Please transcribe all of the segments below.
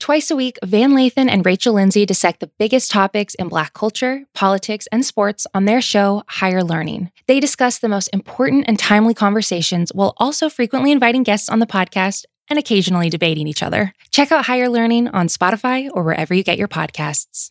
Twice a week, Van Lathan and Rachel Lindsay dissect the biggest topics in Black culture, politics, and sports on their show, Higher Learning. They discuss the most important and timely conversations while also frequently inviting guests on the podcast and occasionally debating each other. Check out Higher Learning on Spotify or wherever you get your podcasts.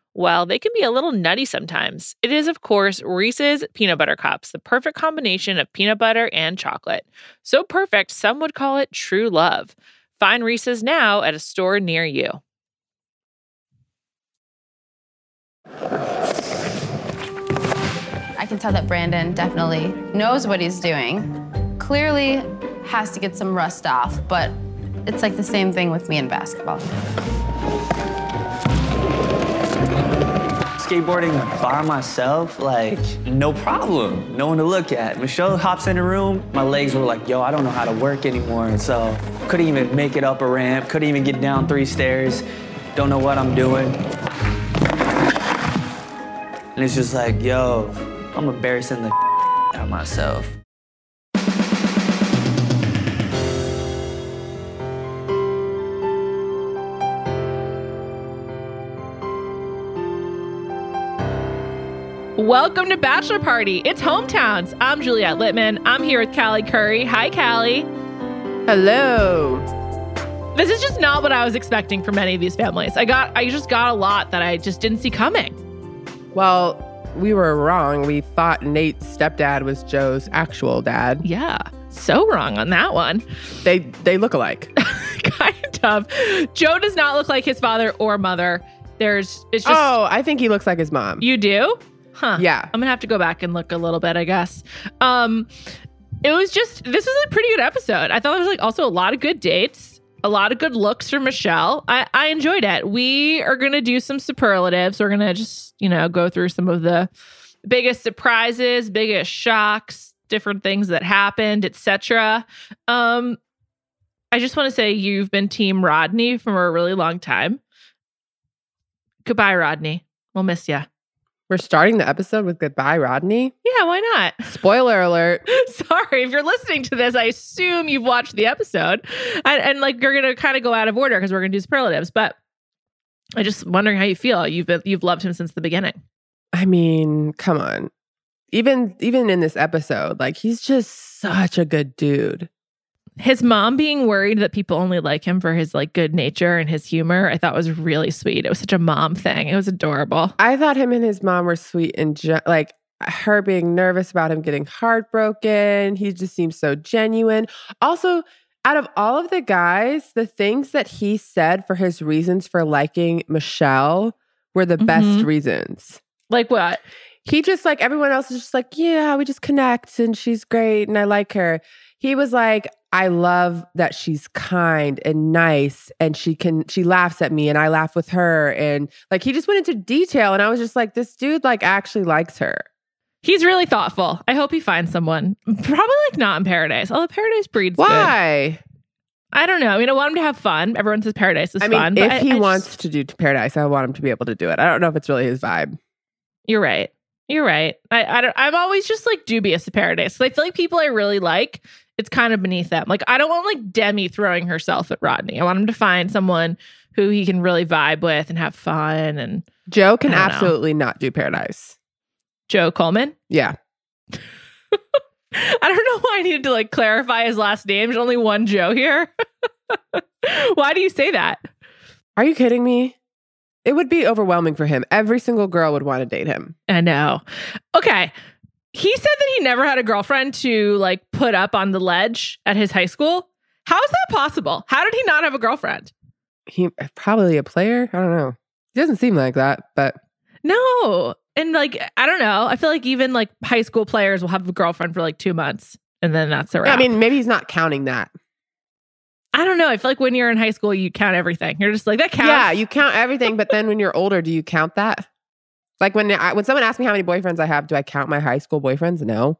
well, they can be a little nutty sometimes. It is, of course, Reese's Peanut Butter Cups, the perfect combination of peanut butter and chocolate. So perfect, some would call it true love. Find Reese's now at a store near you. I can tell that Brandon definitely knows what he's doing. Clearly has to get some rust off, but it's like the same thing with me in basketball. Skateboarding by myself, like, no problem. No one to look at. Michelle hops in the room, my legs were like, yo, I don't know how to work anymore. So couldn't even make it up a ramp, couldn't even get down three stairs, don't know what I'm doing. And it's just like, yo, I'm embarrassing the out of myself. Welcome to Bachelor Party. It's hometowns. I'm Juliet Litman. I'm here with Callie Curry. Hi, Callie. Hello. This is just not what I was expecting from any of these families. I got, I just got a lot that I just didn't see coming. Well, we were wrong. We thought Nate's stepdad was Joe's actual dad. Yeah, so wrong on that one. They they look alike. kind of. Joe does not look like his father or mother. There's, it's just. oh, I think he looks like his mom. You do? Huh. Yeah. I'm gonna have to go back and look a little bit, I guess. Um, it was just this was a pretty good episode. I thought there was like also a lot of good dates, a lot of good looks from Michelle. I, I enjoyed it. We are gonna do some superlatives. We're gonna just, you know, go through some of the biggest surprises, biggest shocks, different things that happened, etc. Um, I just want to say you've been team Rodney for a really long time. Goodbye, Rodney. We'll miss you. We're starting the episode with goodbye, Rodney. Yeah, why not? Spoiler alert. Sorry, if you're listening to this, I assume you've watched the episode, and, and like you're gonna kind of go out of order because we're gonna do superlatives. But I just wondering how you feel. You've been, you've loved him since the beginning. I mean, come on. Even even in this episode, like he's just such a good dude. His mom being worried that people only like him for his like good nature and his humor, I thought was really sweet. It was such a mom thing. It was adorable. I thought him and his mom were sweet and ge- like her being nervous about him getting heartbroken. He just seems so genuine. Also, out of all of the guys, the things that he said for his reasons for liking Michelle were the best Mhm. reasons. Like what? He just like everyone else is just like, yeah, we just connect and she's great and I like her. He was like, I love that she's kind and nice and she can she laughs at me and I laugh with her and like he just went into detail and I was just like this dude like actually likes her. He's really thoughtful. I hope he finds someone. Probably like not in paradise. Although paradise breeds good. Why? I don't know. I mean, I want him to have fun. Everyone says paradise is I mean, fun. if I- he I just- wants to do paradise, I want him to be able to do it. I don't know if it's really his vibe. You're right. You're right. I, I don't, I'm always just like dubious to Paradise. I feel like people I really like, it's kind of beneath them. Like I don't want like Demi throwing herself at Rodney. I want him to find someone who he can really vibe with and have fun. And Joe can don't know. absolutely not do paradise. Joe Coleman. Yeah. I don't know why I needed to like clarify his last name. There's only one Joe here. why do you say that? Are you kidding me? It would be overwhelming for him. Every single girl would want to date him. I know. Okay. He said that he never had a girlfriend to like put up on the ledge at his high school. How is that possible? How did he not have a girlfriend? He uh, probably a player. I don't know. He doesn't seem like that, but No. And like, I don't know. I feel like even like high school players will have a girlfriend for like two months and then that's a Yeah. I mean, maybe he's not counting that. I don't know. I feel like when you're in high school, you count everything. You're just like, that counts. Yeah, you count everything, but then when you're older, do you count that? Like when I, when someone asks me how many boyfriends I have, do I count my high school boyfriends? No.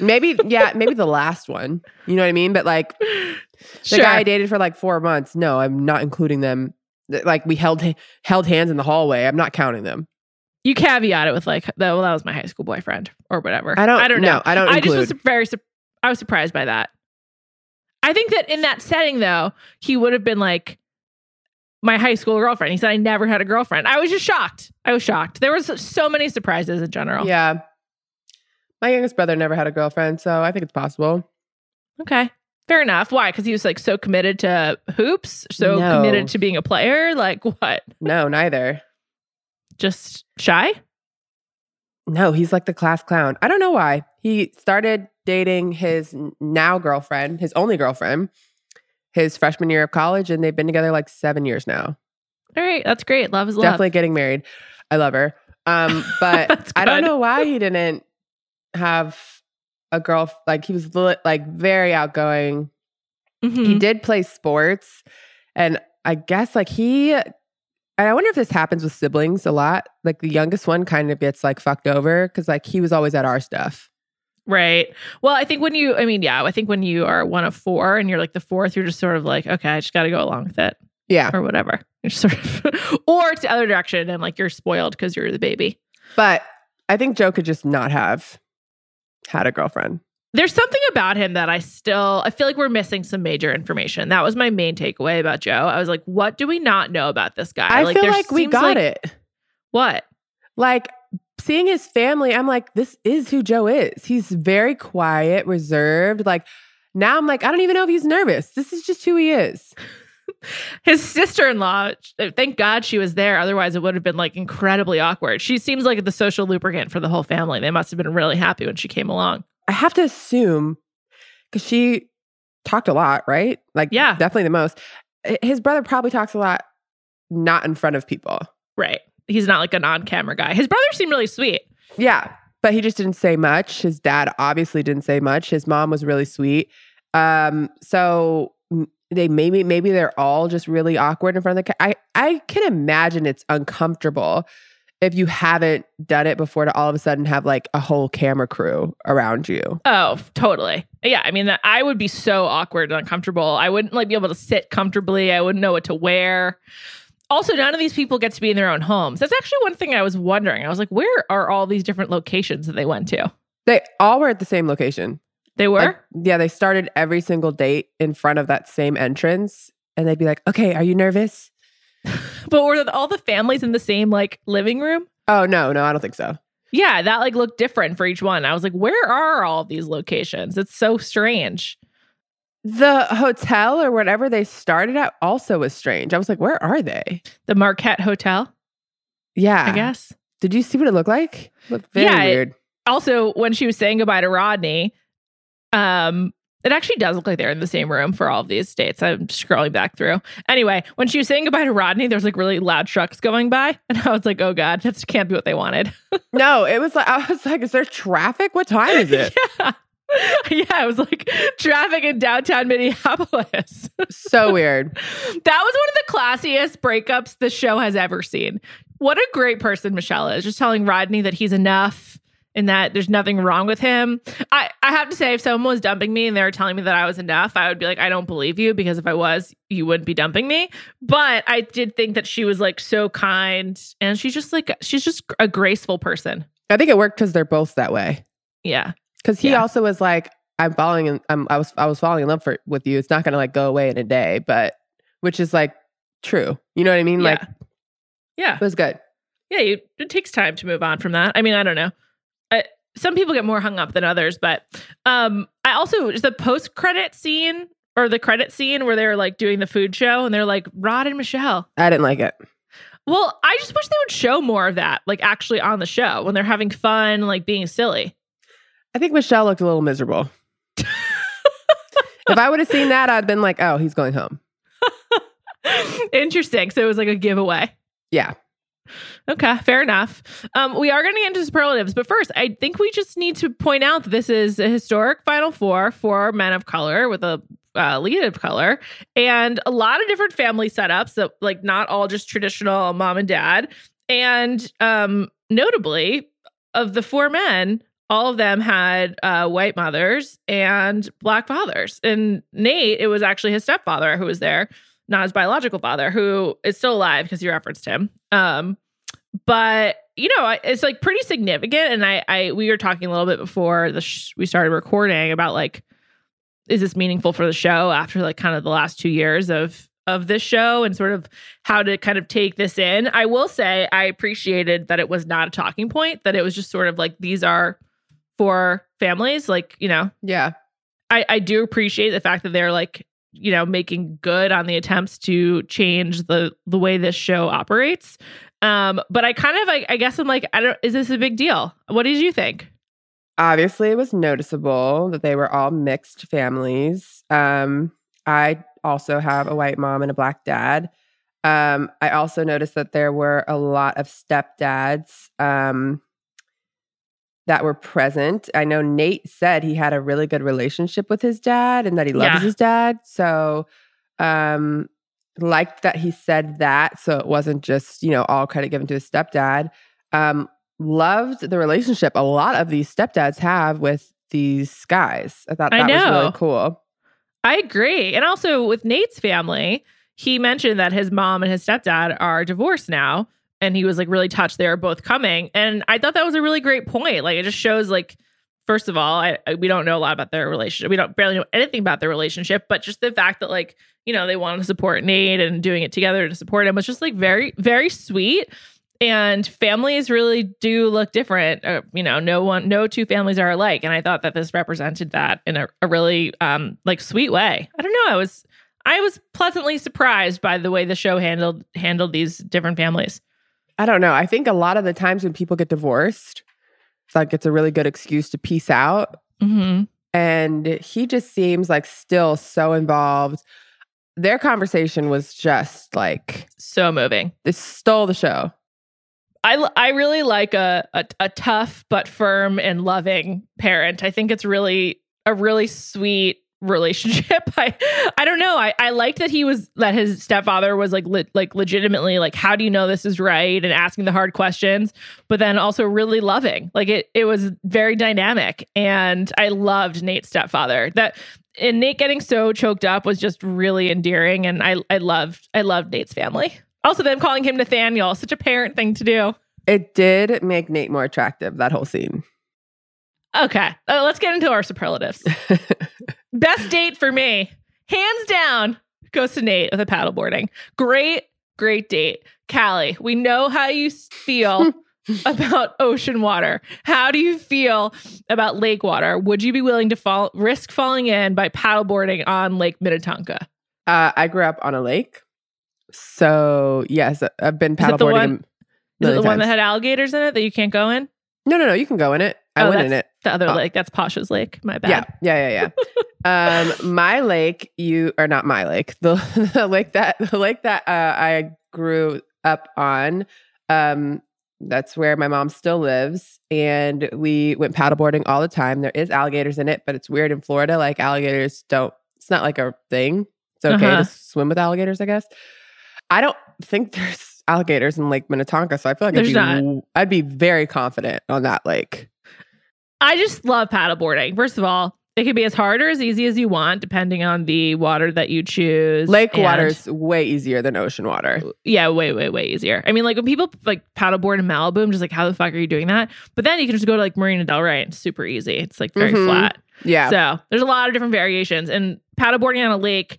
Maybe yeah, maybe the last one. You know what I mean? But like the sure. guy I dated for like four months, no, I'm not including them. Like we held held hands in the hallway. I'm not counting them. you caveat it with like, oh, well, that was my high school boyfriend or whatever. I don't. I don't know. No, I don't I include. just was very, I was surprised by that. I think that in that setting, though, he would have been like my high school girlfriend. He said I never had a girlfriend. I was just shocked. I was shocked. There was so many surprises in general. yeah. My youngest brother never had a girlfriend, so I think it's possible. Okay. Fair enough. Why? Because he was like so committed to hoops, so No. committed to being a player. Like what? No, neither. Just shy? No, he's like the class clown. I don't know why. He started dating his now girlfriend, his only girlfriend, his freshman year of college, and they've been together like seven years now. All right, that's great. Love is love. Definitely getting married. I love her. Um, but I don't know why he didn't have a girl. Like he was li- like very outgoing. He Mhm. did play sports, and I guess like he. and I wonder if this happens with siblings a lot. Like the youngest one kind of gets like fucked over because like he was always at our stuff. Right. Well, I think when you, I mean, yeah, I think when you are one of four and you're like the fourth, you're just sort of like, okay, I just got to go along with it Yeah. or whatever. You're sort of, or it's the other direction and like you're spoiled because you're the baby. But I think Joe could just not have had a girlfriend. There's something about him that I still, I feel like we're missing some major information. That was my main takeaway about Joe. I was like, what do we not know about this guy? I feel like we got like- it. What? Like seeing his family, I'm like, this is who Joe is. He's very quiet, reserved. Like now I'm like, I don't even know if he's nervous. This is just who he is. His sister in law, uh, thank God she was there. Otherwise, it would have been like incredibly awkward. She seems like the social lubricant for the whole family. They must have been really happy when she came along. I have to assume because she talked a lot, right? Like, Yeah. definitely the most. His brother probably talks a lot, not in front of people. Right. He's not like an on camera guy. His brother seemed really sweet. Yeah, but he just didn't say much. His dad obviously didn't say much. His mom was really sweet. Um, so they maybe maybe they're all just really awkward in front of the. Ca- I I can imagine it's uncomfortable if you haven't done it before to all of a sudden have like a whole camera crew around you. Oh, totally. Yeah. I mean, that I would be so awkward and uncomfortable. I wouldn't like be able to sit comfortably. I wouldn't know what to wear. Also, none of these people get to be in their own homes. That's actually one thing I was wondering. I was like, where are all these different locations that they went to? They all were at the same location. They were? Like, yeah, they started every single date in front of that same entrance, and they'd be like, "Okay, are you nervous?" but were all the families in the same like living room? Oh no, no, I don't think so. Yeah, that like looked different for each one. I was like, where are all these locations? It's so strange. The hotel or whatever they started at also was strange. I was like, where are they? The Marquette Hotel, Yeah. I guess. Did you see what it looked like? It looked very Yeah, it- weird. Also, when she was saying goodbye to Rodney, um, it actually does look like they're in the same room for all of these dates. I'm scrolling back through. Anyway, when she was saying goodbye to Rodney, there was like really loud trucks going by, and I was like, "Oh God, that can't be what they wanted." no, it was like I was like, is there traffic? What time is it? yeah, yeah, it was like traffic in downtown Minneapolis. so weird. That was one of the classiest breakups the show has ever seen. What a great person Michelle is. Just telling Rodney that he's enough and that there's nothing wrong with him. I, I have to say, if someone was dumping me and they were telling me that I was enough, I would be like, I don't believe you because if I was, you wouldn't be dumping me. But I did think that she was like so kind and she's just like, she's just a graceful person. I think it worked because they're both that way. Yeah. Because he Yeah. also was like, I'm falling in, I'm, I was, I was falling in love for, with you. It's not going to like go away in a day, but which is like true. You know what I mean? Like yeah. it was good. Yeah. You, it takes time to move on from that. I mean, I don't know. I, some people get more hung up than others, but um, I also, the post credit scene or the credit scene where they're like doing the food show and they're like, Rod and Michelle. I didn't like it. Well, I just wish they would show more of that, like actually on the show when they're having fun, like being silly. I think Michelle looked a little miserable. if I would have seen that, I'd been like, oh, he's going home. Interesting. So it was like a giveaway. Yeah. Okay, fair enough. Um, we are going to get into superlatives, but first, I think we just need to point out that this is a historic Final Four for men of color with a uh, lead of color and a lot of different family setups that, like, not all just traditional mom and dad. And um, notably, of the four men, all of them had uh, white mothers and black fathers. And Nate, it was actually his stepfather who was there, not his biological father, who is still alive because you referenced him. Um, but you know, it's like pretty significant. And I, I, we were talking a little bit before the sh- we started recording about like, is this meaningful for the show after like kind of the last two years of of this show and sort of how to kind of take this in. I will say I appreciated that it was not a talking point, that it was just sort of like these are for families, like, you know, Yeah. I, I do appreciate the fact that they're like, you know, making good on the attempts to change the the way this show operates. Um, but I kind of I, I guess I'm like, I don't is this a big deal? What did you think? Obviously, it was noticeable that they were all mixed families. Um, I also have a white mom and a black dad. Um, I also noticed that there were a lot of stepdads um, that were present. I know Nate said he had a really good relationship with his dad and that he loves Yeah. his dad. So, um, liked that he said that. So it wasn't just, you know, all credit given to his stepdad. Um, loved the relationship a lot of these stepdads have with these guys. I thought I that was really cool. I agree. And also with Nate's family, he mentioned that his mom and his stepdad are divorced now. And he was like really touched they are both coming. And I thought that was a really great point. Like it just shows like, first of all, I, I we don't know a lot about their relationship. We don't barely know anything about their relationship, but just the fact that like, you know, they wanted to support Nate and doing it together to support him was just like very, very sweet. And families really do look different. Uh, you know, no one, no two families are alike. And I thought that this represented that in a, a really um like sweet way. I don't know. I was I was pleasantly surprised by the way the show handled handled these different families. I don't know. I think a lot of the times when people get divorced, it's like it's a really good excuse to peace out. Mm-hmm. And he just seems like still so involved. Their conversation was just like So moving. this stole the show. I, I really like a, a a tough but firm and loving parent. I think it's really a really sweet relationship. I I don't know. I I liked that he was that his stepfather was like le- like legitimately like how do you know this is right and asking the hard questions, but then also really loving. Like it it was very dynamic and I loved Nate's stepfather. That and Nate getting so choked up was just really endearing and I I loved I loved Nate's family. Also them calling him Nathaniel, such a parent thing to do. It did make Nate more attractive, that whole scene. Okay, uh, let's get into our superlatives. Best date for me, hands down, goes to Nate with the paddleboarding. Great, great date. Callie, we know how you feel about ocean water. How do you feel about lake water? Would you be willing to fall risk falling in by paddleboarding on Lake Minnetonka? Uh, I grew up on a lake. So, yes, I've been Is it the paddleboarding. one- Is it the one that had alligators in it that you can't go in? No, no, no. You can go in it. I Oh, went in it. The other Oh. lake. That's Pasha's Lake. My bad. yeah, yeah, yeah. um, my lake, you are not my lake, the, the lake that the lake that uh, I grew up on. Um, that's where my mom still lives, and we went paddleboarding all the time. There is alligators in it, but it's weird in Florida. Like alligators don't. It's not like a thing. It's okay Uh-huh. to swim with alligators, I guess. I don't think there's alligators in Lake Minnetonka, so I feel like I'd be, I'd be very confident on that lake. I just love paddleboarding. First of all, it can be as hard or as easy as you want, depending on the water that you choose. Lake And- water's way easier than ocean water. yeah, way, way, way easier. I mean, like when people like paddleboard in Malibu, I'm just like, how the fuck are you doing that? But then you can just go to like Marina Del Rey and it's super easy. It's like very Mhm. flat. Yeah. So there's a lot of different variations, and paddleboarding on a lake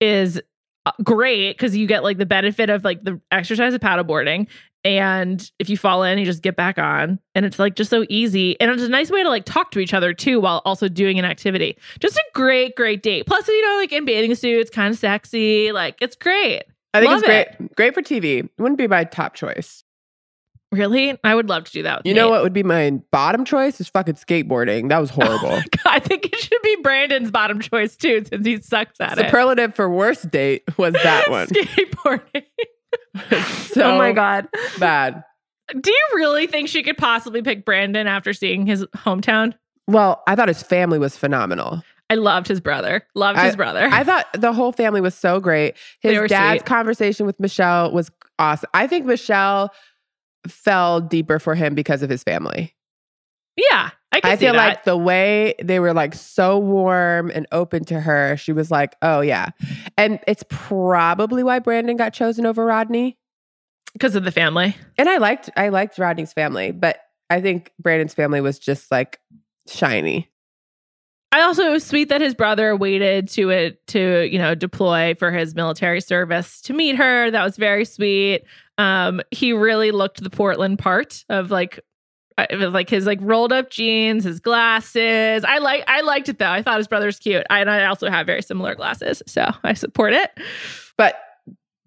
is Uh, great because you get like the benefit of like the exercise of paddleboarding. And if you fall in, you just get back on, and it's like just so easy. And it's a nice way to like talk to each other too while also doing an activity. Just a great, great date. Plus, you know, like in bathing suits, kind of sexy. Like it's great. I think love it's great. Great for TV. It wouldn't be my top choice. Really, I would love to do that. You know what would be my bottom choice? Is fucking skateboarding. That was oh horrible. I think it should be Brandon's bottom choice too, since he sucks at it. Superlative for worst date was that one. Skateboarding. so oh my god. bad. Do you really think she could possibly pick Brandon after seeing his hometown? Well, I thought his family was phenomenal. I loved his brother. Loved his brother. I thought the whole family was so great. His dad's sweet. conversation with Michelle was awesome. I think Michelle fell deeper for him because of his family. yeah, I can I feel that. like the way they were like so warm and open to her, she was like, "Oh yeah," and it's probably why Brandon got chosen over Rodney. because of the family. And I liked I liked Rodney's family, but I think Brandon's family was just like shiny. I also it was sweet that his brother waited to it to you know deploy for his military service to meet her. That was very sweet. Um, he really looked the Portland part of like uh, it was like his like rolled up jeans, his glasses. I like I liked it though. I thought his brother's cute. I, and I also have very similar glasses, so I support it. But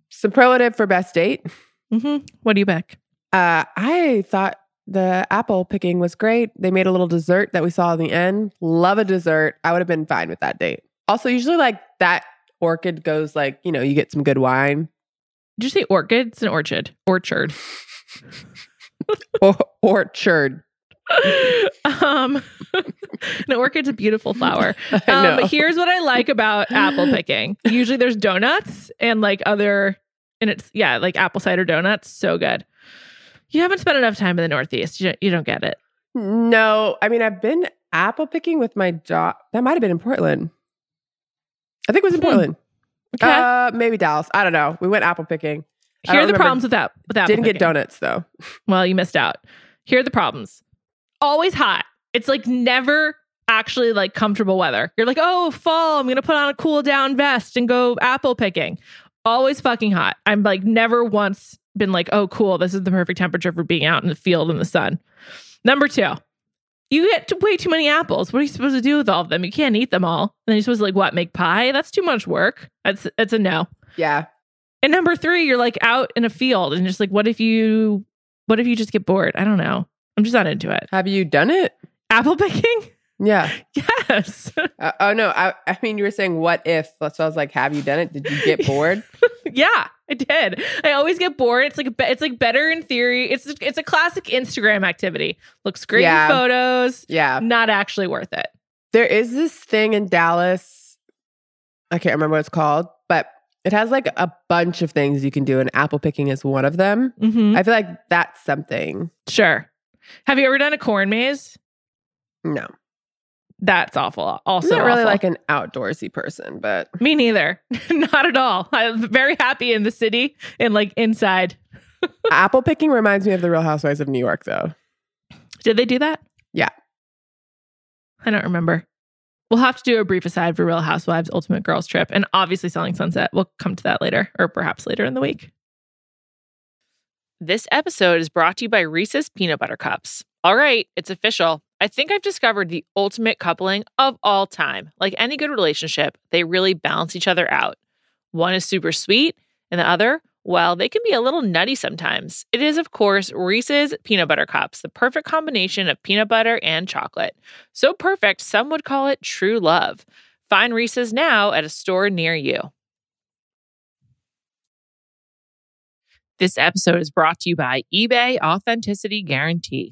superlative for best date. Mm-hmm. What do you pick? Uh, I thought the apple picking was great. They made a little dessert that we saw in the end. Love a dessert. I would have been fine with that date. Also, usually like that orchid goes like, you know, you get some good wine. Did you say orchid? It's an orchard. Orchard. Or orchard. um, an orchid's a beautiful flower. Um, know. here's what I like about apple picking. Usually there's donuts and like other, and it's, yeah, like apple cider donuts. So good. You haven't spent enough time in the Northeast. You don't, you don't get it. No, I mean, I've been apple picking with my dog. That might have been in Portland. I think it was in Hmm. Portland. Okay. Uh, maybe Dallas. I don't know. We went apple picking. I Here are the remember- problems with that. With apple Didn't get donuts though. Well, you missed out. Here are the problems. Always hot. It's like never actually like comfortable weather. You're like, oh, fall. I'm gonna put on a cool down vest and go apple picking. Always fucking hot. I'm like never once been like, oh, cool. This is the perfect temperature for being out in the field in the sun. Number two, you get way too many apples. What are you supposed to do with all of them? You can't eat them all. And then you're supposed to like what? Make pie? That's too much work. That's it's a no. Yeah. And number three, you're like out in a field and just like, what if you, what if you just get bored? I don't know. I'm just not into it. Have you done it? Apple picking? Yeah. Yes. Uh, oh no. I, I mean, you were saying what if? So I was like, have you done it? Did you get bored? yeah, I did. I always get bored. It's like it's like better in theory. It's it's a classic Instagram activity. Looks great Yeah. in photos. yeah. Not actually worth it. There is this thing in Dallas. I can't remember what it's called, but it has like a bunch of things you can do, and apple picking is one of them. Mm-hmm. I feel like that's something. Sure. Have you ever done a corn maze? No, That's awful. Also, I'm not really awful. like an outdoorsy person, but me neither. not at all. I'm very happy in the city and like inside. apple picking reminds me of the Real Housewives of New York, though. Did they do that? Yeah. I don't remember. We'll have to do a brief aside for Real Housewives Ultimate Girls Trip and obviously Selling Sunset. We'll come to that later or perhaps later in the week. This episode is brought to you by Reese's Peanut Butter Cups. All right, it's official. I think I've discovered the ultimate coupling of all time. Like any good relationship, they really balance each other out. One is super sweet, and the other, well, they can be a little nutty sometimes. It is, of course, Reese's Peanut Butter Cups, the perfect combination of peanut butter and chocolate. So perfect, some would call it true love. Find Reese's now at a store near you. This episode is brought to you by eBay Authenticity Guarantee.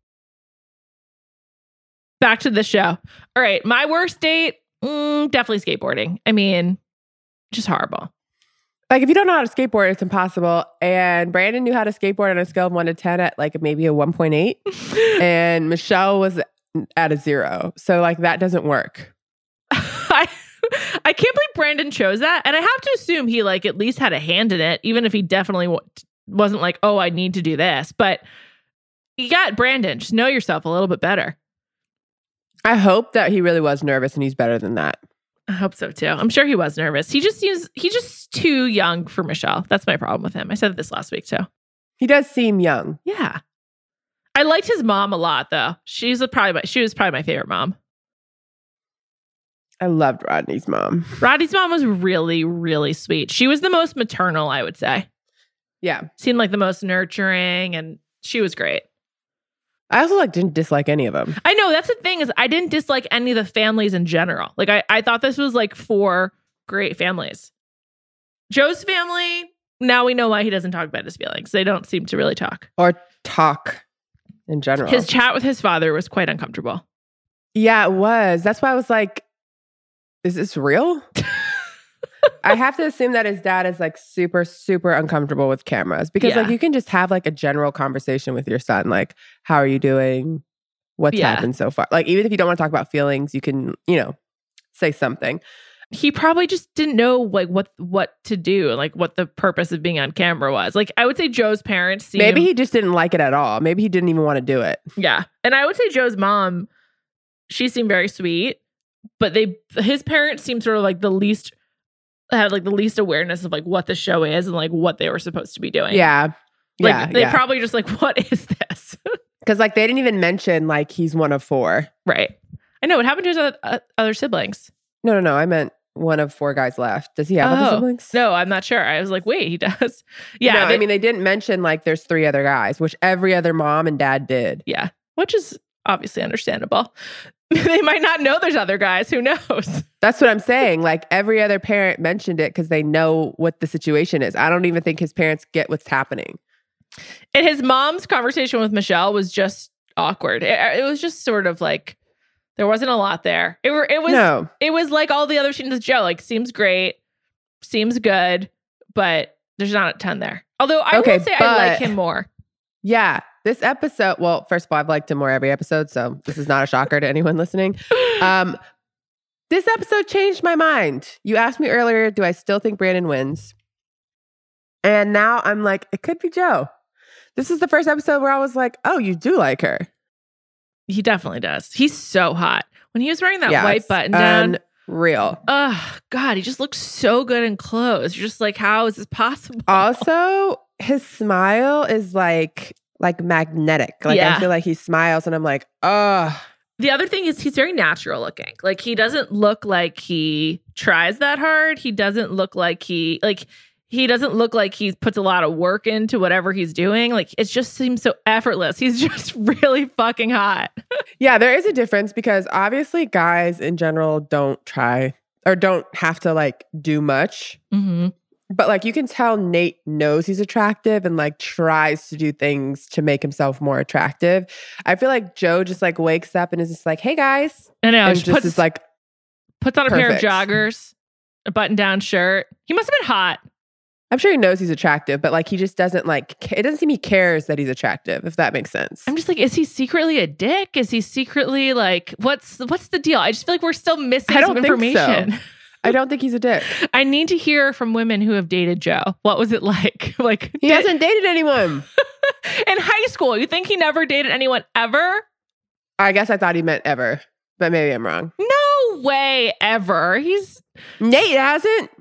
Back to the show. All right. My worst date, mm, definitely skateboarding. I mean, just horrible. Like if you don't know how to skateboard, it's impossible. And Brandon knew how to skateboard on a scale of one to ten at like maybe a one point eight, and Michelle was at a zero. So like that doesn't work. I I can't believe Brandon chose that, and I have to assume he like at least had a hand in it, even if he definitely w- wasn't like, oh, I need to do this. But you got Brandon. Just know yourself a little bit better. I hope that he really was nervous and he's better than that. I hope so too. I'm sure he was nervous. He just seems he's just too young for Michelle. That's my problem with him. I said this last week too. He does seem young. Yeah. I liked his mom a lot though. She's a, probably my, she was probably my favorite mom. I loved Rodney's mom. Rodney's mom was really really sweet. She was the most maternal, I would say. Yeah. Seemed like the most nurturing and she was great. I also like didn't dislike any of them. I know that's the thing is I didn't dislike any of the families in general. Like I, I thought this was like four great families. Joe's family, now we know why he doesn't talk about his feelings. They don't seem to really talk. Or talk in general. His chat with his father was quite uncomfortable. yeah, it was. That's why I was like, is this real? I have to assume that his dad is like super, super uncomfortable with cameras because like you can just have like a general conversation with your son, like, how are you doing? What's Yeah. happened so far? Like, even if you don't want to talk about feelings, you can, you know, say something. He probably just didn't know like what what to do, like what the purpose of being on camera was. Like I would say Joe's parents seem Maybe he just didn't like it at all. Maybe he didn't even want to do it. Yeah. And I would say Joe's mom, she seemed very sweet, but they his parents seemed sort of like the least had like the least awareness of like what the show is and like what they were supposed to be doing. Yeah. Like yeah. they yeah. probably just like, what is this? Because like they didn't even mention like he's one of four. right. I know what happened to his other, uh, other siblings. No, no, no. I meant one of four guys left. Does he have other Oh, siblings? No, I'm not sure. I was like, wait, he does. Yeah. No, they- I mean they didn't mention like there's three other guys, which every other mom and dad did. yeah, which is obviously understandable. they might not know there's other guys. Who knows? That's what I'm saying. Like every other parent mentioned it because they know what the situation is. I don't even think his parents get what's happening. And his mom's conversation with Michelle was just awkward. It, it was just sort of like there wasn't a lot there. It were it was no. it was like all the other scenes with Joe. Like seems great, seems good, but there's not a ton there. Although I Okay, will say I like him more. Yeah. This episode, well, first of all, I've liked him more every episode, so this is not a shocker to anyone listening. Um, this episode changed my mind. You asked me earlier, do I still think Brandon wins? And now I'm like, it could be Joe. This is the first episode where I was like, oh, you do like her. he definitely does. He's so hot. When he was wearing that Yeah, white button down, real. oh god, he just looks so good in clothes. You're just like, how is this possible? Also, his smile is like like magnetic. Like Yeah. I feel like he smiles and I'm like, oh, The other thing is he's very natural looking. Like he doesn't look like he tries that hard. He doesn't look like he like he doesn't look like he puts a lot of work into whatever he's doing. Like it just seems so effortless. He's just really fucking hot. Yeah, there is a difference because obviously guys in general don't try or don't have to like do much. Mm-hmm. But like you can tell Nate knows he's attractive and like tries to do things to make himself more attractive. I feel like Joe just like wakes up and is just like, "Hey guys," I know. and just puts, is like, puts on a pair of joggers, a button down shirt. He must have been hot. I'm sure he knows he's attractive, but like he just doesn't like. It doesn't seem he cares that he's attractive. If that makes sense. I'm just like, is he secretly a dick? Is he secretly like, what's what's the deal? I just feel like we're still missing I some don't think so. I don't think he's a dick. I need to hear from women who have dated Joe. What was it like? like He did- hasn't dated anyone. in high school. You think he never dated anyone ever? I guess I thought he meant ever, but maybe I'm wrong. No way, ever. He's Nate hasn't.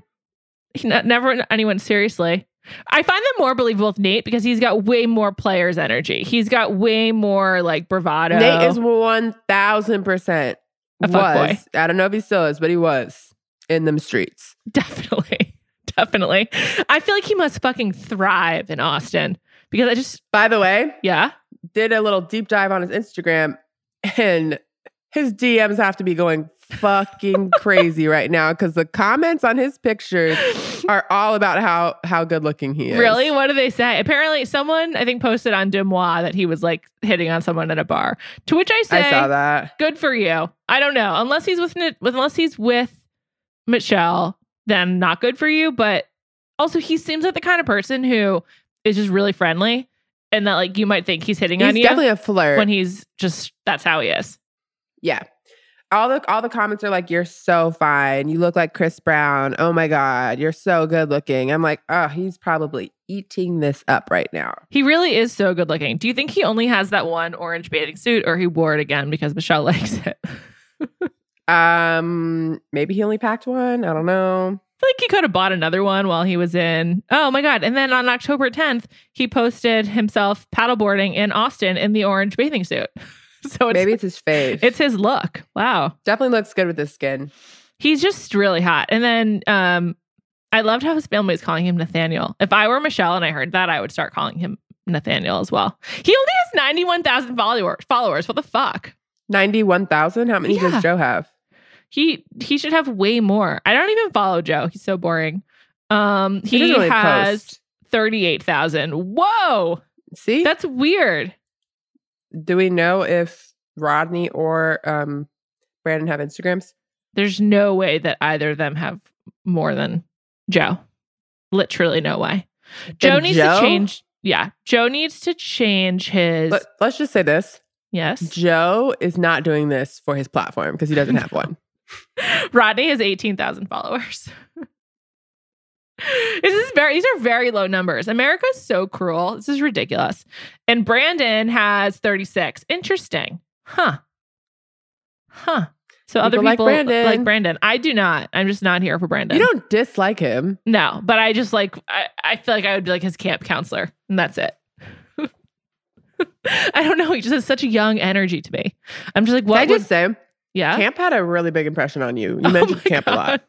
he ne- never anyone seriously. I find them more believable with Nate because he's got way more players energy. He's got way more like bravado. Nate is one thousand percent A fuckboy. was. I don't know if he still is, but he was in them streets. definitely, definitely. I feel like he must fucking thrive in Austin because I just By the way, yeah. did a little deep dive on his Instagram, and his DMs have to be going fucking crazy right now because the comments on his pictures are all about how how good looking he is. Really? What do they say? Apparently, someone I think posted on DeuxMoi that he was like hitting on someone at a bar. To which I say, I saw that. good for you. I don't know. Unless he's with unless he's with Michelle, then not good for you. But also, he seems like the kind of person who is just really friendly, and that like you might think he's hitting He's on you He's definitely a flirt. when he's just that's how he is. Yeah. All the all the comments are like, "You're so fine. You look like Chris Brown. Oh my god, you're so good looking." I'm like, "Oh, he's probably eating this up right now." He really is so good looking. Do you think he only has that one orange bathing suit, or he wore it again because Michelle likes it? Um, maybe he only packed one. I don't know. I feel like he could have bought another one while he was in. Oh my god! And then on October 10th, he posted himself paddleboarding in Austin in the orange bathing suit. So it's maybe it's his face. it's his look. Wow, definitely looks good with his skin. he's just really hot. And then um, I loved how his family was calling him Nathaniel. If I were Michelle and I heard that, I would start calling him Nathaniel as well. He only has 91,000 followers. Followers. What the fuck? Ninety-one thousand. How many Yeah. does Joe have? He he should have way more. I don't even follow Joe. He's so boring. Um, he, doesn't really has 38,000. Whoa. See, That's weird. do we know if Rodney or um Brandon have Instagrams? There's no way that either of them have more than Joe. Literally no way. Joe Then needs Joe- to change. Yeah. Joe needs to change his. Let, let's just say this: yes. Joe is not doing this for his platform because he doesn't have one. Rodney has 18,000 followers. this is very these are very low numbers. America is so cruel. This is ridiculous. And Brandon has 36. Interesting. Huh. Huh. So other People like Brandon. like Brandon. I do not. I'm just not here for Brandon. You don't dislike him. No, but I just like I, I feel like I would be like his camp counselor, and that's it. I don't know. He just has such a young energy to me. I'm just like, Can what I would just say, yeah? Camp had a really big impression on you. You Oh mentioned Camp a lot.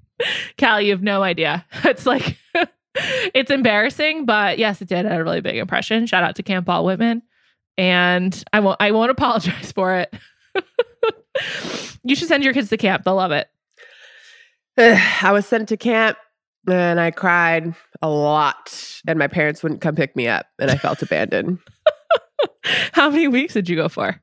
Cal, you have no idea. It's like it's embarrassing, but yes, it did have a really big impression. Shout out to Camp Walt Whitman. And I won't I won't apologize for it. you should send your kids to camp. They'll love it. I was sent to camp and I cried a lot, and my parents wouldn't come pick me up, and I felt abandoned. How many weeks did you go for?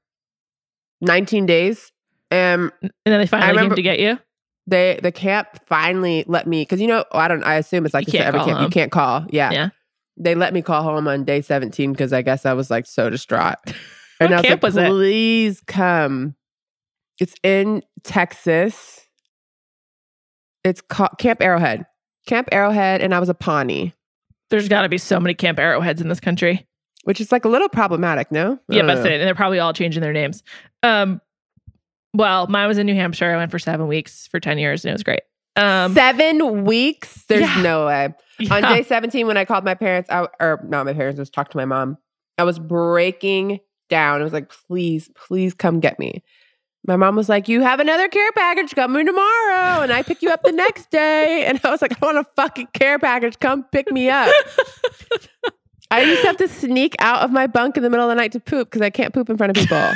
19 days. Um, And then they finally came to get you? they the camp finally let me because you know I don't I assume it's like You can't every call camp home. you can't call yeah Yeah. they let me call home on day 17 because I guess I was like so distraught and I was camp like was it? please come it's in Texas it's called Camp Arrowhead Camp Arrowhead and I was a Pawnee There's got to be so many camp arrowheads in this country. which is like a little problematic no Yeah, but and they're probably all changing their names. Um, well, mine was in New Hampshire. I went for seven weeks for ten years, and it was great. Um, seven weeks? There's Yeah. no way. On day 17 when i called my parents I, or not my parents just talked to my mom. I was breaking down. I was like please please come get me. My mom was like you have another care package coming tomorrow. And i pick you up the next day. And i was like i want a fucking care package. Come pick me up. I used to have to sneak out of my bunk in the middle of the night to poop because i can't poop in front of people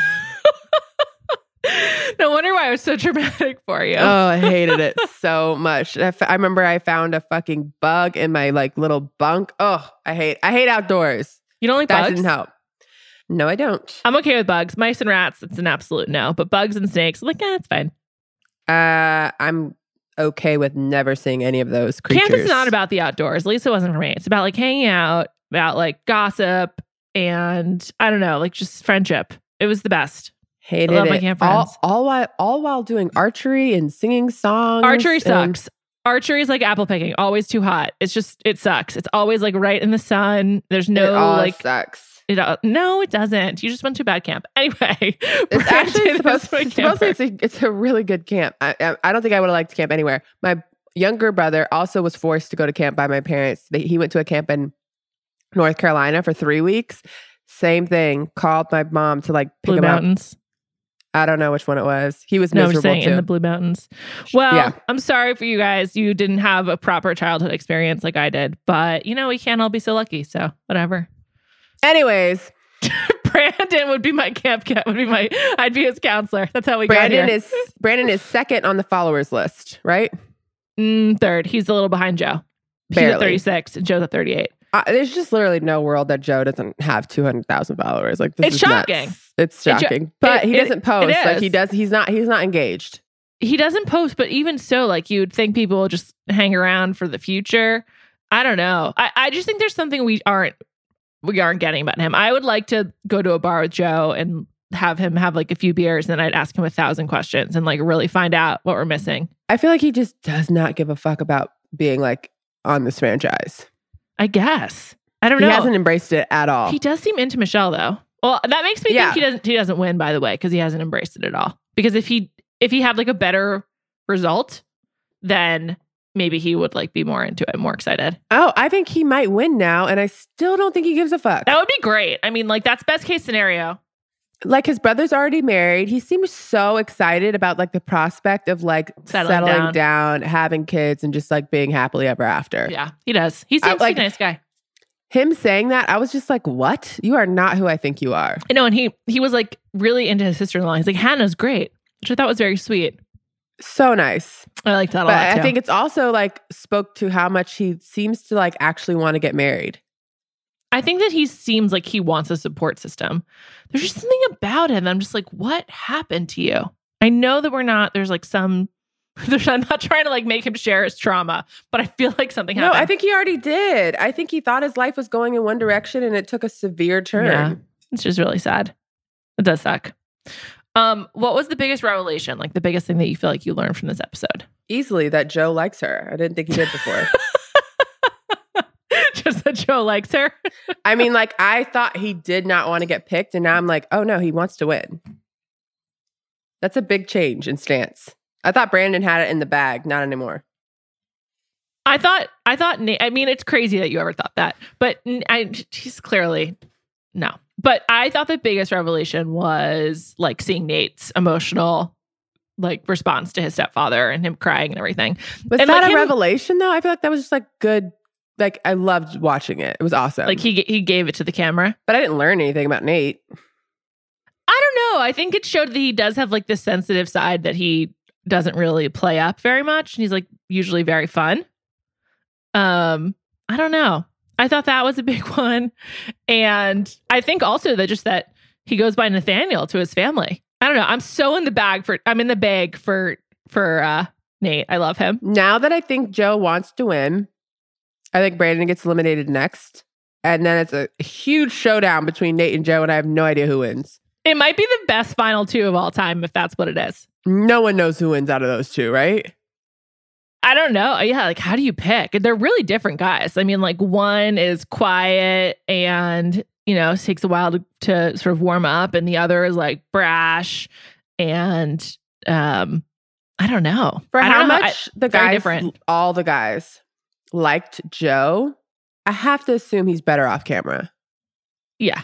no wonder why it was so dramatic for you. Oh, I hated it so much. I, f- I remember I found a fucking bug in my like little bunk. Oh, I hate I hate outdoors. you don't like That bugs? didn't help. No, I don't. I'm okay with bugs. Mice and rats, it's an absolute no. But bugs and snakes, I'm like, yeah, it's fine. Uh, I'm okay with never seeing any of those creatures. Camp is not about the outdoors. At least it wasn't for me. It's about like hanging out, about like gossip, and I don't know, like just friendship. It was the best. Hated I love it. my camp all, friends. all while all while doing archery and singing songs. Archery and- sucks. Archery is like apple picking, always too hot. It's just it sucks. It's always like right in the sun. There's no it all like sucks. it, uh, no, it doesn't. You just went to a bad camp. Anyway, It's actually Brandon supposed, is my it's supposed camper. to it's a, it's a really good camp. I, I, I don't think I would have liked camp anywhere. My younger brother also was forced to go to camp by my parents. They, he went to a camp in North Carolina for three weeks. Same thing. Called my mom to like pick Blue him up. I don't know which one it was. He was No, I'm miserable saying too. in the Blue Mountains. Well, Yeah. I'm sorry for you guys. You didn't have a proper childhood experience like I did, but you know we can't all be so lucky. So whatever. Anyways, Brandon would be my camp cat. Would be my. I'd be his counselor. That's how we Brandon got here. is Brandon is second on the followers list, right? Mm, third. He's a little behind Joe. He's at 36 Joe's at 38. Uh, there's just literally no world that Joe doesn't have 200,000 followers. Like this It's is nuts. Shocking. It's It shocking. but it- he it- doesn't post. Like he does he's not he's not engaged. He doesn't post, but even so, like you'd think people would just hang around for the future. I don't know. I, I just think there's something we aren't we aren't getting about him. I would like to go to a bar with Joe and have him have like a few beers and I'd ask him a thousand questions and like really find out what we're missing. I feel like he just does not give a fuck about being like on this franchise. I guess. I don't know. He hasn't embraced it at all. He does seem into Michelle though. Well, that makes me Yeah. think he doesn't he doesn't win by the way because he hasn't embraced it at all. Because if he if he had like a better result, then maybe he would like be more into it, more excited. oh, I think he might win now, and I still don't think he gives a fuck. That would be great. I mean, like that's best case scenario. Like his brother's already married. He seems so excited about like the prospect of like Settling settling, down. down. having kids, and just like being happily ever after. Yeah, he does. He seems like- like a nice guy. Him saying that, I was just like, "What? You are not who I think you are." I know, and he he was like really into his sister in law. He's like Hannah's great, which I thought was very sweet. So nice. I like that a but lot. I too. think it's also like spoke to how much he seems to like actually want to get married. I think that he seems like he wants a support system. There's just something about him. I'm just like, what happened to you? I know that we're not. There's like some. I'm not trying to like make him share his trauma, but I feel like something happened. No. I think he already did. I think he thought his life was going in one direction and it took a severe turn. Yeah. It's just really sad. It does suck. Um, what was the biggest revelation? Like the biggest thing that you feel like you learned from this episode? Easily that Joe likes her. I didn't think he did before. just that Joe likes her. I mean, like I thought he did not want to get picked, and now I'm like, oh no, he wants to win. That's a big change in stance. I thought Brandon had it in the bag, not anymore. I thought, I thought, I mean, it's crazy that you ever thought that, but I, he's clearly no. But I thought the biggest revelation was like seeing Nate's emotional, like response to his stepfather and him crying and everything. Was And, that like, a him- revelation though? I feel like that was just like good. Like I loved watching it. It was awesome. Like he he gave it to the camera. but I didn't learn anything about Nate. I don't know. I think it showed that he does have like this sensitive side that he doesn't really play up very much. And he's like usually very fun. Um, I don't know. I thought that was a big one. And I think also that just that he goes by Nathaniel to his family. I don't know. I'm so in the bag for I'm in the bag for for uh Nate. I love him. Now that I think Joe wants to win, I think Brandon gets eliminated next. And then it's a huge showdown between Nate and Joe, and I have no idea who wins. It might be the best final two of all time if that's what it is. No one knows who wins out of those two, right? I don't know. Yeah, like how do you pick? They're really different guys. I mean, like one is quiet and you know takes a while to, to sort of warm up, and the other is like brash and um, I don't know. For I how know I- much the very guys, different. all the guys liked Joe, I have to assume he's better off camera. yeah,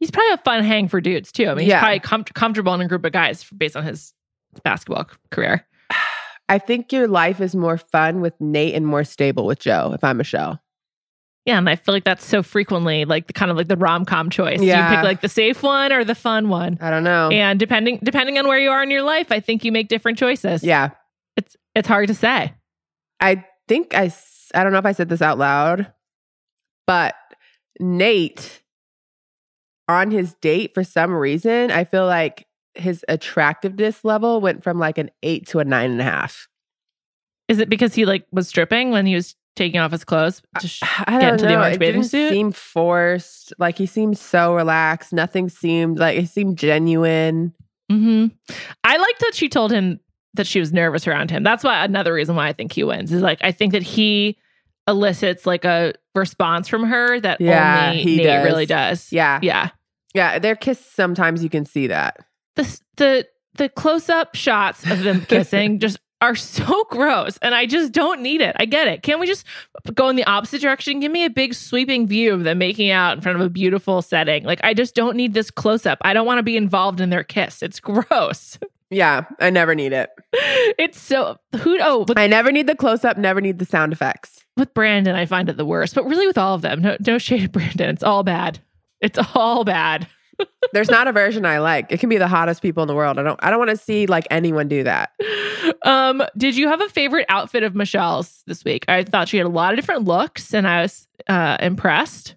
he's probably a fun hang for dudes too. I mean, he's Yeah. probably com- comfortable in a group of guys based on his basketball career. I think your life is more fun with Nate and more stable with Joe, if I'm Michelle. Yeah, and I feel like that's so frequently like the kind of like the rom com choice. Do you pick like the safe one or the fun one? I don't know. And depending depending on where you are in your life, I think you make different choices. yeah. It's it's hard to say. I think I I don't know if I said this out loud, but Nate on his date, for some reason, I feel like his attractiveness level went from like an eight to a nine and a half. Is it because he like was stripping when he was taking off his clothes to sh- I get don't into know. the orange it bathing didn't suit? seem forced. Like he seemed so relaxed. Nothing seemed like it seemed genuine. hmm I liked that she told him that she was nervous around him. That's why another reason why I think he wins is like I think that he elicits like a response from her that Yeah, only he Nate does. really does. Yeah. Yeah. Yeah. Their kiss, sometimes you can see that. The the the close up shots of them kissing just are so gross and I just don't need it. I get it. Can't we just go in the opposite direction? Give me a big sweeping view of them making out in front of a beautiful setting. Like I just don't need this close up. I don't want to be involved in their kiss. It's gross. Yeah. I never need it. it's so who oh with, I never need the close up, never need the sound effects. with Brandon I find it the worst, but really with all of them. No no shade at Brandon. It's all bad. It's all bad. There's not a version I like. It can be the hottest people in the world. I don't I don't want to see like anyone do that. Um, did you have a favorite outfit of Michelle's this week? I thought she had a lot of different looks and I was uh impressed.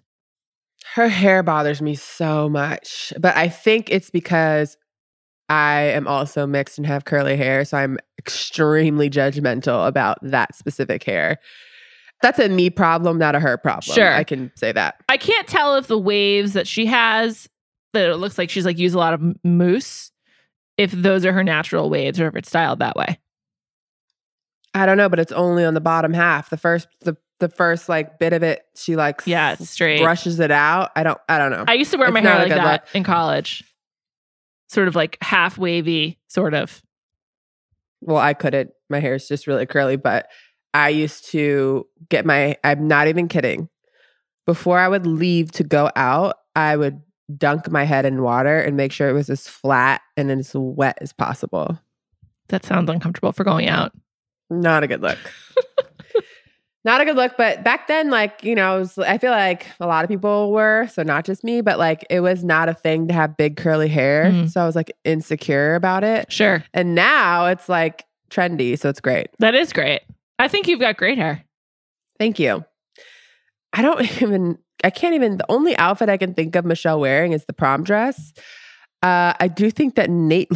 Her hair bothers me so much, but I think it's because I am also mixed and have curly hair, so I'm extremely judgmental about that specific hair. That's a me problem, not a her problem. Sure. I can say that. I can't tell if the waves that she has that it looks like she's like used a lot of mousse, if those are her natural waves or if it's styled that way. I don't know, but it's only on the bottom half. The first the the first like bit of it, she like Yeah, it's straight. brushes it out. I don't I don't know. I used to wear my hair like that look. in college. Sort of like half wavy, sort of. well, I couldn't. My hair is just really curly, but I used to get my, I'm not even kidding. Before I would leave to go out, I would dunk my head in water and make sure it was as flat and as wet as possible. That sounds uncomfortable for going out. Not a good look. not a good look, but back then, like, you know, was, I feel like a lot of people were, so not just me, but like it was not a thing to have big curly hair. Mhm. So I was like insecure about it. Sure. And now it's like trendy. So it's great. That is great. I think you've got great hair. Thank you. I don't even, I can't even, the only outfit I can think of Michelle wearing is the prom dress. Uh, I do think that Nate,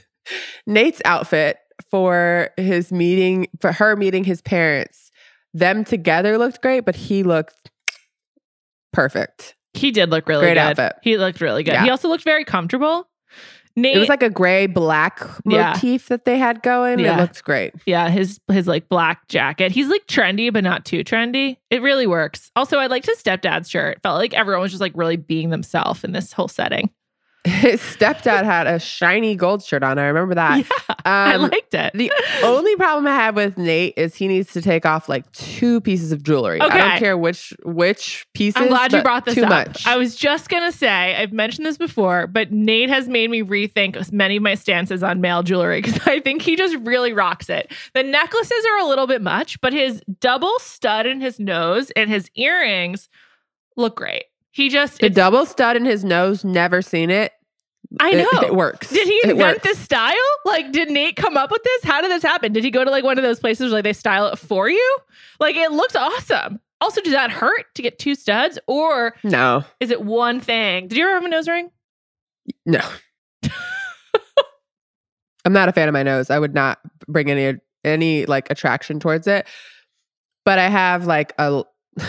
Nate's outfit for his meeting, for her meeting his parents, them together looked great, but he looked perfect. He did look really Great good. outfit. He looked really good. Yeah. He also looked very comfortable. Nate, It was like a gray black Yeah. motif that they had going. Yeah. It looked great. yeah, his his like black jacket. He's like trendy, but not too trendy. It really works. Also, I liked his stepdad's shirt. Felt like everyone was just like really being themselves in this whole setting. His stepdad had a shiny gold shirt on. I remember that. yeah, I Um, liked it. The only problem I have with Nate is he needs to take off like two pieces of jewelry. I don't care which which pieces. I'm glad you brought this too up. much. I was just gonna say I've mentioned this before, but Nate has made me rethink many of my stances on male jewelry because I think he just really rocks it. The necklaces are a little bit much, but his double stud in his nose and his earrings look great. He just the double stud in his nose. Never seen it. I know it, works. Did he It invent this style? Like, did Nate come up with this? How did this happen? Did he go to like one of those places where they style it for you? Like, it looks awesome. Also, does that hurt to get two studs, or No, is it one thing? Did you ever have a nose ring? no. I'm not a fan of my nose. I would not bring any any like attraction towards it. But I have like a.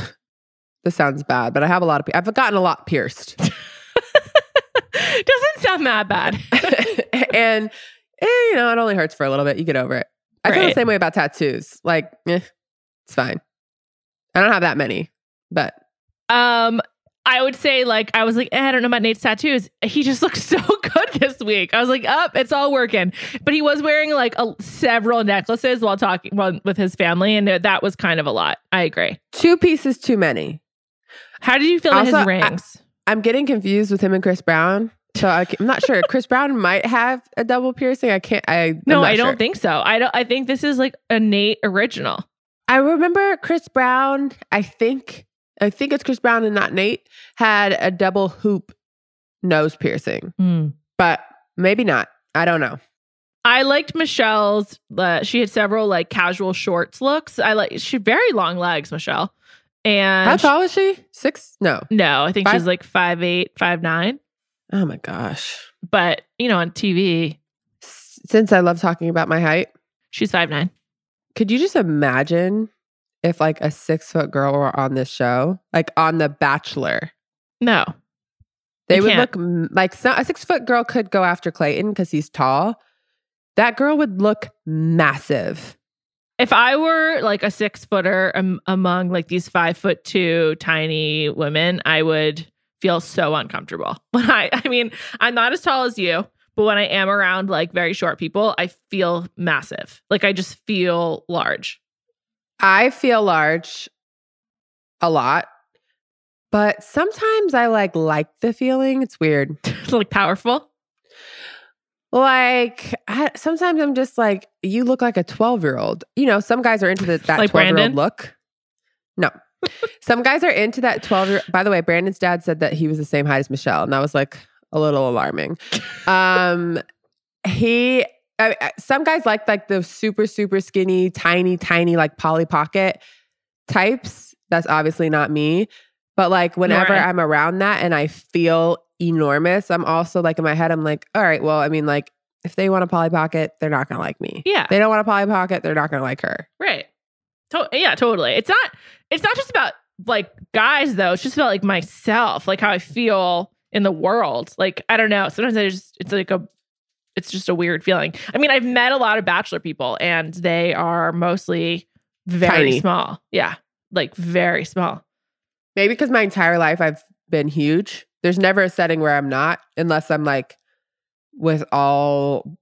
this sounds bad, but I have a lot of. I've gotten a lot pierced. Doesn't sound that bad. and eh, you know, it only hurts for a little bit. You get over it. I feel the same way about tattoos. Like, eh, it's fine. I don't have that many, but Um, I would say like I was like, eh, I don't know about Nate's tattoos. He just looks so good this week. I was like, up, it's all working. But he was wearing like a, several necklaces while talking while, with his family, and that was kind of a lot. I agree. two pieces too many. How did you feel Also, his rings? I'm getting confused with him and Chris Brown. So I, am not sure. Chris Brown might have a double piercing. I can't. I no, I don't think so. I don't. I think this is like a Nate original. I remember Chris Brown. I think I think it's Chris Brown and not Nate, had a double hoop nose piercing, but maybe not. I don't know. I liked Michelle's. Uh, she had several like casual shorts looks. I like she very long legs, Michelle. And How tall is she? Six? No. No, I think Five? she's like five eight, five nine. Oh my gosh. But you know, on TV, Since I love talking about my height, she's five nine. could you just imagine if like a six foot girl were on this show, like on The Bachelor? No, They would can't. look like so, a six foot girl could go after Clayton because he's tall. That girl would look massive. If I were like a six footer um, among like these five foot two tiny women, I would feel so uncomfortable. When I, I mean, I'm not as tall as you, but when I am around like very short people, I feel massive. Like I just feel large. I feel large a lot, but sometimes I like like the feeling. It's weird. like powerful. Like I, sometimes I'm just like, you look like a 12 year old. You know, some guys are into the, that Like 12 year old look. No, some guys are into that 12 year. By the way, Brandon's dad said that he was the same height as Michelle, and that was like a little alarming. Um, he, I, I- some guys like like the super super skinny, tiny, tiny like Polly Pocket types. That's obviously not me. But like whenever Right. I'm around that and I feel enormous, I'm also like in my head, I'm like, all right, well, I mean, like if they want a Polly Pocket, they're not gonna like me. Yeah. They don't want a Polly Pocket, they're not gonna like her. Right. To- yeah, totally. It's not it's not just about like guys though. It's just about like myself, like how I feel in the world. Like I don't know. Sometimes I just it's like a it's just a weird feeling. I mean, I've met a lot of bachelor people and they are mostly very Tiny. small. Yeah. Like very small. Maybe because my entire life I've been huge. There's never a setting where I'm not, unless I'm like with all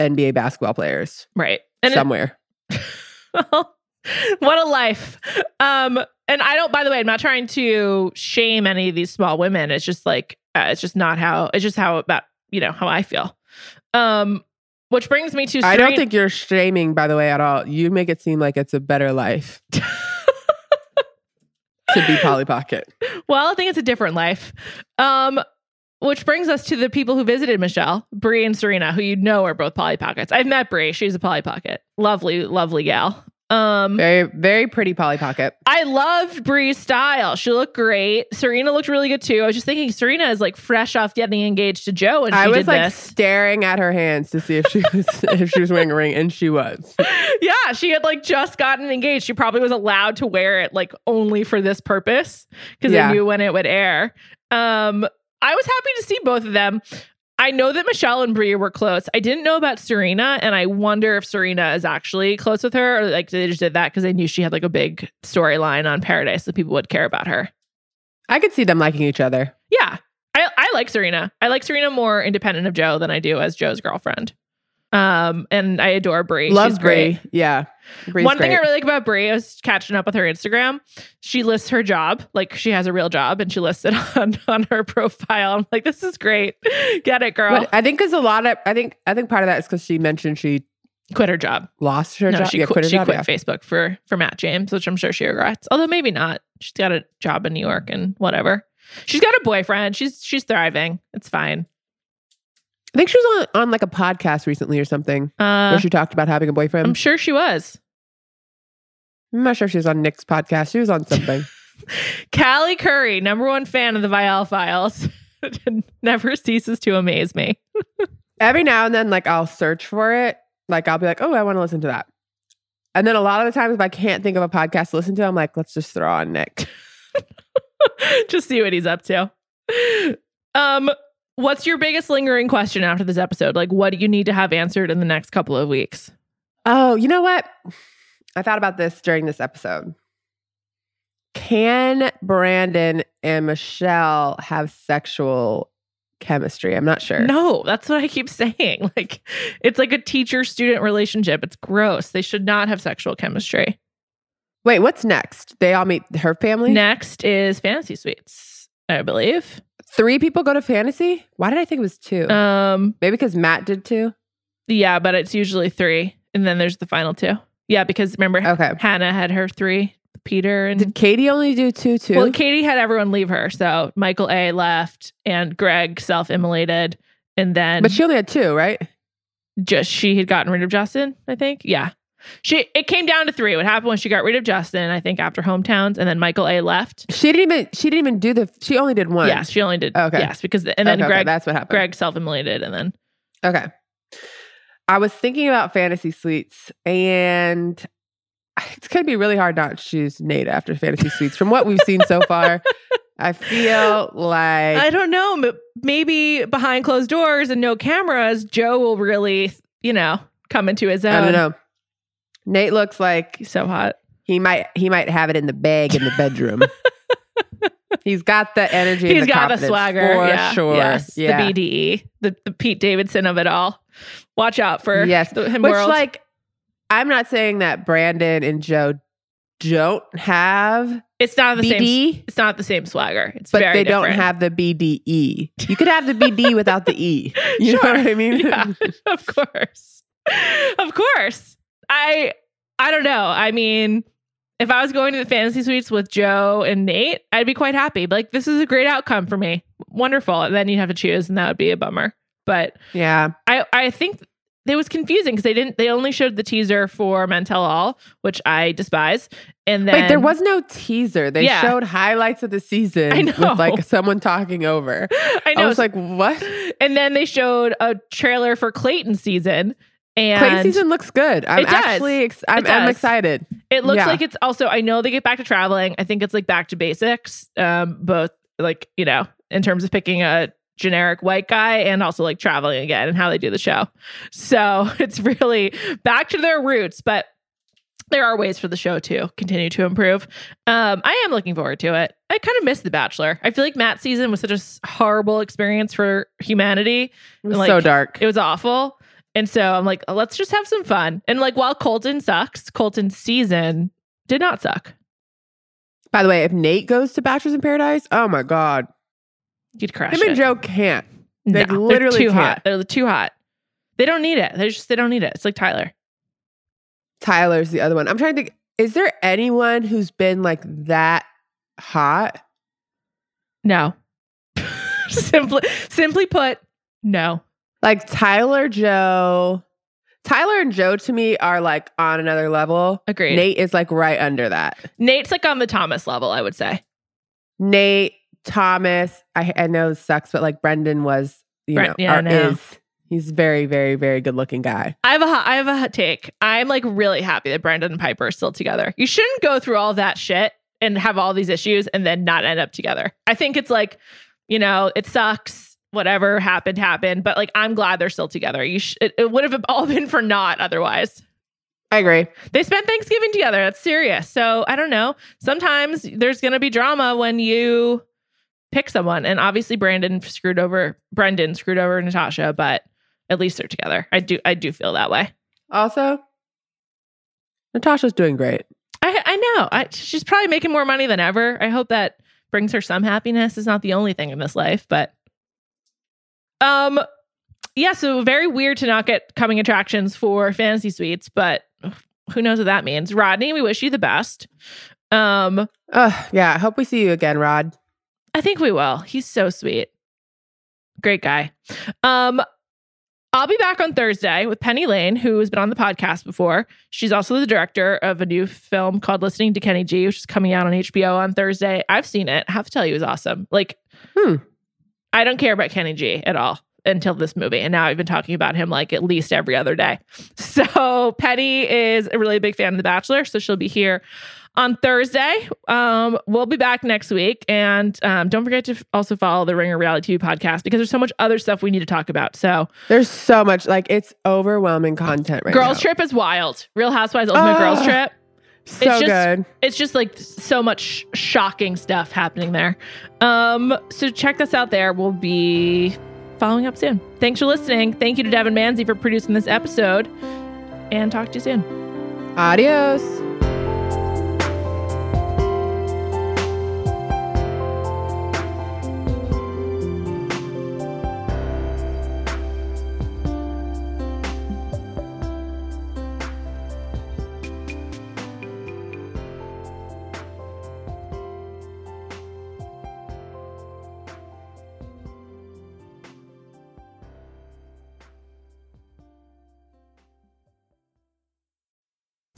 NBA basketball players Right. And it- somewhere. well, what a life. Um, and I don't, by the way, I'm not trying to shame any of these small women. It's just like, uh, it's just not how, it's just how about, you know, how I feel. Um, which brings me to, I don't think you're shaming, by the way, at all. You make it seem like it's a better life to be Polly Pocket. well, I think it's a different life. Um, which brings us to the people who visited Michelle, Brie and Serena, who you know are both Polly Pockets. I've met Brie. She's a Polly Pocket. Lovely, lovely gal. Um, Very, very pretty Polly Pocket. I loved Brie's style. She looked great. Serena looked really good too. I was just thinking Serena is like fresh off getting engaged to Joe, and I was did like this. staring at her hands to see if she was if she was wearing a ring, and she was. yeah, she had like just gotten engaged. She probably was allowed to wear it like only for this purpose because Yeah. they knew when it would air. Um, I was happy to see both of them. I know that Michelle and Brie were close. I didn't know about Serena, and I wonder if Serena is actually close with her, or like they just did that because they knew she had like a big storyline on Paradise that people would care about her. I could see them liking each other. Yeah. I, I like Serena. I like Serena more independent of Joe than I do as Joe's girlfriend. Um, and I adore Brie. Love She's great. Brie. Yeah. Brie's One thing I really like about Brie, I was catching up with her Instagram. She lists her job, like she has a real job, and she lists it on, on her profile. I'm like, this is great. Get it, girl. But I think because a lot of I think I think part of that is because she mentioned she quit her job. lost her no, job. she yeah, quit. her she job, quit yeah. Facebook for for Matt James, which I'm sure she regrets. Although maybe not. She's got a job in New York and whatever. She's got a boyfriend. She's she's thriving. It's fine. I think she was on, on like a podcast recently or something Uh, where she talked about having a boyfriend. I'm sure she was. I'm not sure if she was on Nick's podcast. She was on something. Callie Curry, number one fan of the Viall Files, never ceases to amaze me. Every now and then, like I'll search for it. Like I'll be like, oh, I want to listen to that. And then a lot of the times, if I can't think of a podcast to listen to, I'm like, let's just throw on Nick. Just see what he's up to. Um, what's your biggest lingering question after this episode? Like, what do you need to have answered in the next couple of weeks? Oh, you know what? I thought about this during this episode. Can Brandon and Michelle have sexual chemistry? I'm not sure. No, that's what I keep saying. Like, it's like a teacher student relationship. It's gross. They should not have sexual chemistry. Wait, what's next? They all meet her family? Next is fantasy suites, I believe. Three people go to fantasy? Why did I think it was two? Um, Maybe because Matt did too? yeah, but it's usually three, and then there's the final two. Yeah, because remember Okay. Hannah had her three Peter and Did Katie only do two too? well, Katie had everyone leave her. So Michael A left and Greg self-immolated, and then but she only had two, right? just she had gotten rid of Justin. I think, yeah. She it came down to three. What happened when she got rid of Justin. I think after hometowns, and then Michael A left. She didn't even. She didn't even do the. She only did one. Yes, she only did. Okay. Yes, because and then Okay, okay, Greg that's what happened. Greg self-immolated, and then Okay. I was thinking about fantasy suites, and it's going to be really hard not to choose Nate after fantasy suites. From what we've seen so far, I feel like I don't know. m- Maybe behind closed doors and no cameras, Joe will really, you know, come into his own. I don't know. Nate looks like so hot. he might he might have it in the bag in the bedroom. He's got the energy. He's the got the swagger. for yeah, sure. Yes, yeah. the BDE, the, the Pete Davidson of it all. Watch out for Yes, the, him Which world. like I'm not saying that Brandon and Joe don't have it's not the same. BD, It's not the same swagger. It's but they don't have the BDE. You could have the BD without the E. You Sure. know what I mean? Yeah, of course, of course. I I don't know. I mean, if I was going to the fantasy suites with Joe and Nate, I'd be quite happy. Like, this is a great outcome for me. Wonderful. And then you'd have to choose, and that would be a bummer. But yeah. I I think it was confusing because they didn't. They only showed the teaser for Men Tell All, which I despise. And then Wait, there was no teaser. They Yeah. showed highlights of the season I know. with like someone talking over. I I, know. was like, what? and then they showed a trailer for Clayton season. And Clay season looks good. I'm actually ex- I'm, It I'm excited. It looks Yeah. like it's also. I know they get back to traveling. I think it's like back to basics. Um, both like you know, in terms of picking a generic white guy and also like traveling again and how they do the show. So it's really back to their roots, but there are ways for the show to continue to improve. Um, I am looking forward to it. I kind of miss The Bachelor. I feel like Matt's season was such a horrible experience for humanity. It was Like, so dark. It was awful. And so I'm like, oh, let's just have some fun. And like, while Colton sucks, Colton's season did not suck. By the way, if Nate goes to Bachelors in Paradise, oh my god, You'd crush him it. and Joe can't. they No, literally they're too can't. hot. They're too hot. They don't need it. They just they don't need it. It's like Tyler. Tyler's the other one. I'm trying to. think, Is there anyone who's been like that hot? No. simply simply put, no. Like Tyler, Joe. Tyler and Joe to me are like on another level. Agreed. Nate is like right under that. Nate's like on the Thomas level, I would say. Nate, Thomas, I, I know this sucks, but like Brendan was, you Bren- know, yeah, I or know. is. He's very, very, very good looking guy. I have a I have a hot take. I'm like really happy that Brendan and Pieper are still together. You shouldn't go through all that shit and have all these issues and then not end up together. I think it's like, you know, it sucks. Whatever happened, happened. But like, I'm glad they're still together. You, sh- it, it would have all been for naught otherwise. I agree. They spent Thanksgiving together. That's serious. So I don't know. Sometimes there's going to be drama when you pick someone, and obviously Brandon screwed over Brendan screwed over Natasha, but at least they're together. I do. I do feel that way. Also, Natasha's doing great. I I know. I, she's probably making more money than ever. I hope that brings her some happiness. It's not the only thing in this life, but um, yeah. So very weird to not get coming attractions for fantasy suites, but who knows what that means? Rodney, we wish you the best. Um, Uh, yeah, I hope we see you again, Rod. I think we will. He's so sweet. Great guy. Um, I'll be back on Thursday with Penny Lane, who has been on the podcast before. She's also the director of a new film called Listening to Kenny G, which is coming out on HBO on Thursday. I've seen it. I have to tell you, it was awesome. Like, Hmm. I don't care about Kenny G at all until this movie. And now I've been talking about him like at least every other day. So Penny is a really big fan of The Bachelor. So she'll be here on Thursday. Um, we'll be back next week. And um, don't forget to f- also follow the Ringer Reality TV podcast because there's so much other stuff we need to talk about. So There's so much, like, it's overwhelming content right Girls now. Trip is wild. Real Housewives Ultimate Ah. Girls Trip. So just- good. It's just like so much shocking stuff happening there. Um, so check us out there. We'll be following up soon. Thanks for listening. Thank you to Devin Manzi for producing this episode. And talk to you soon. Adios.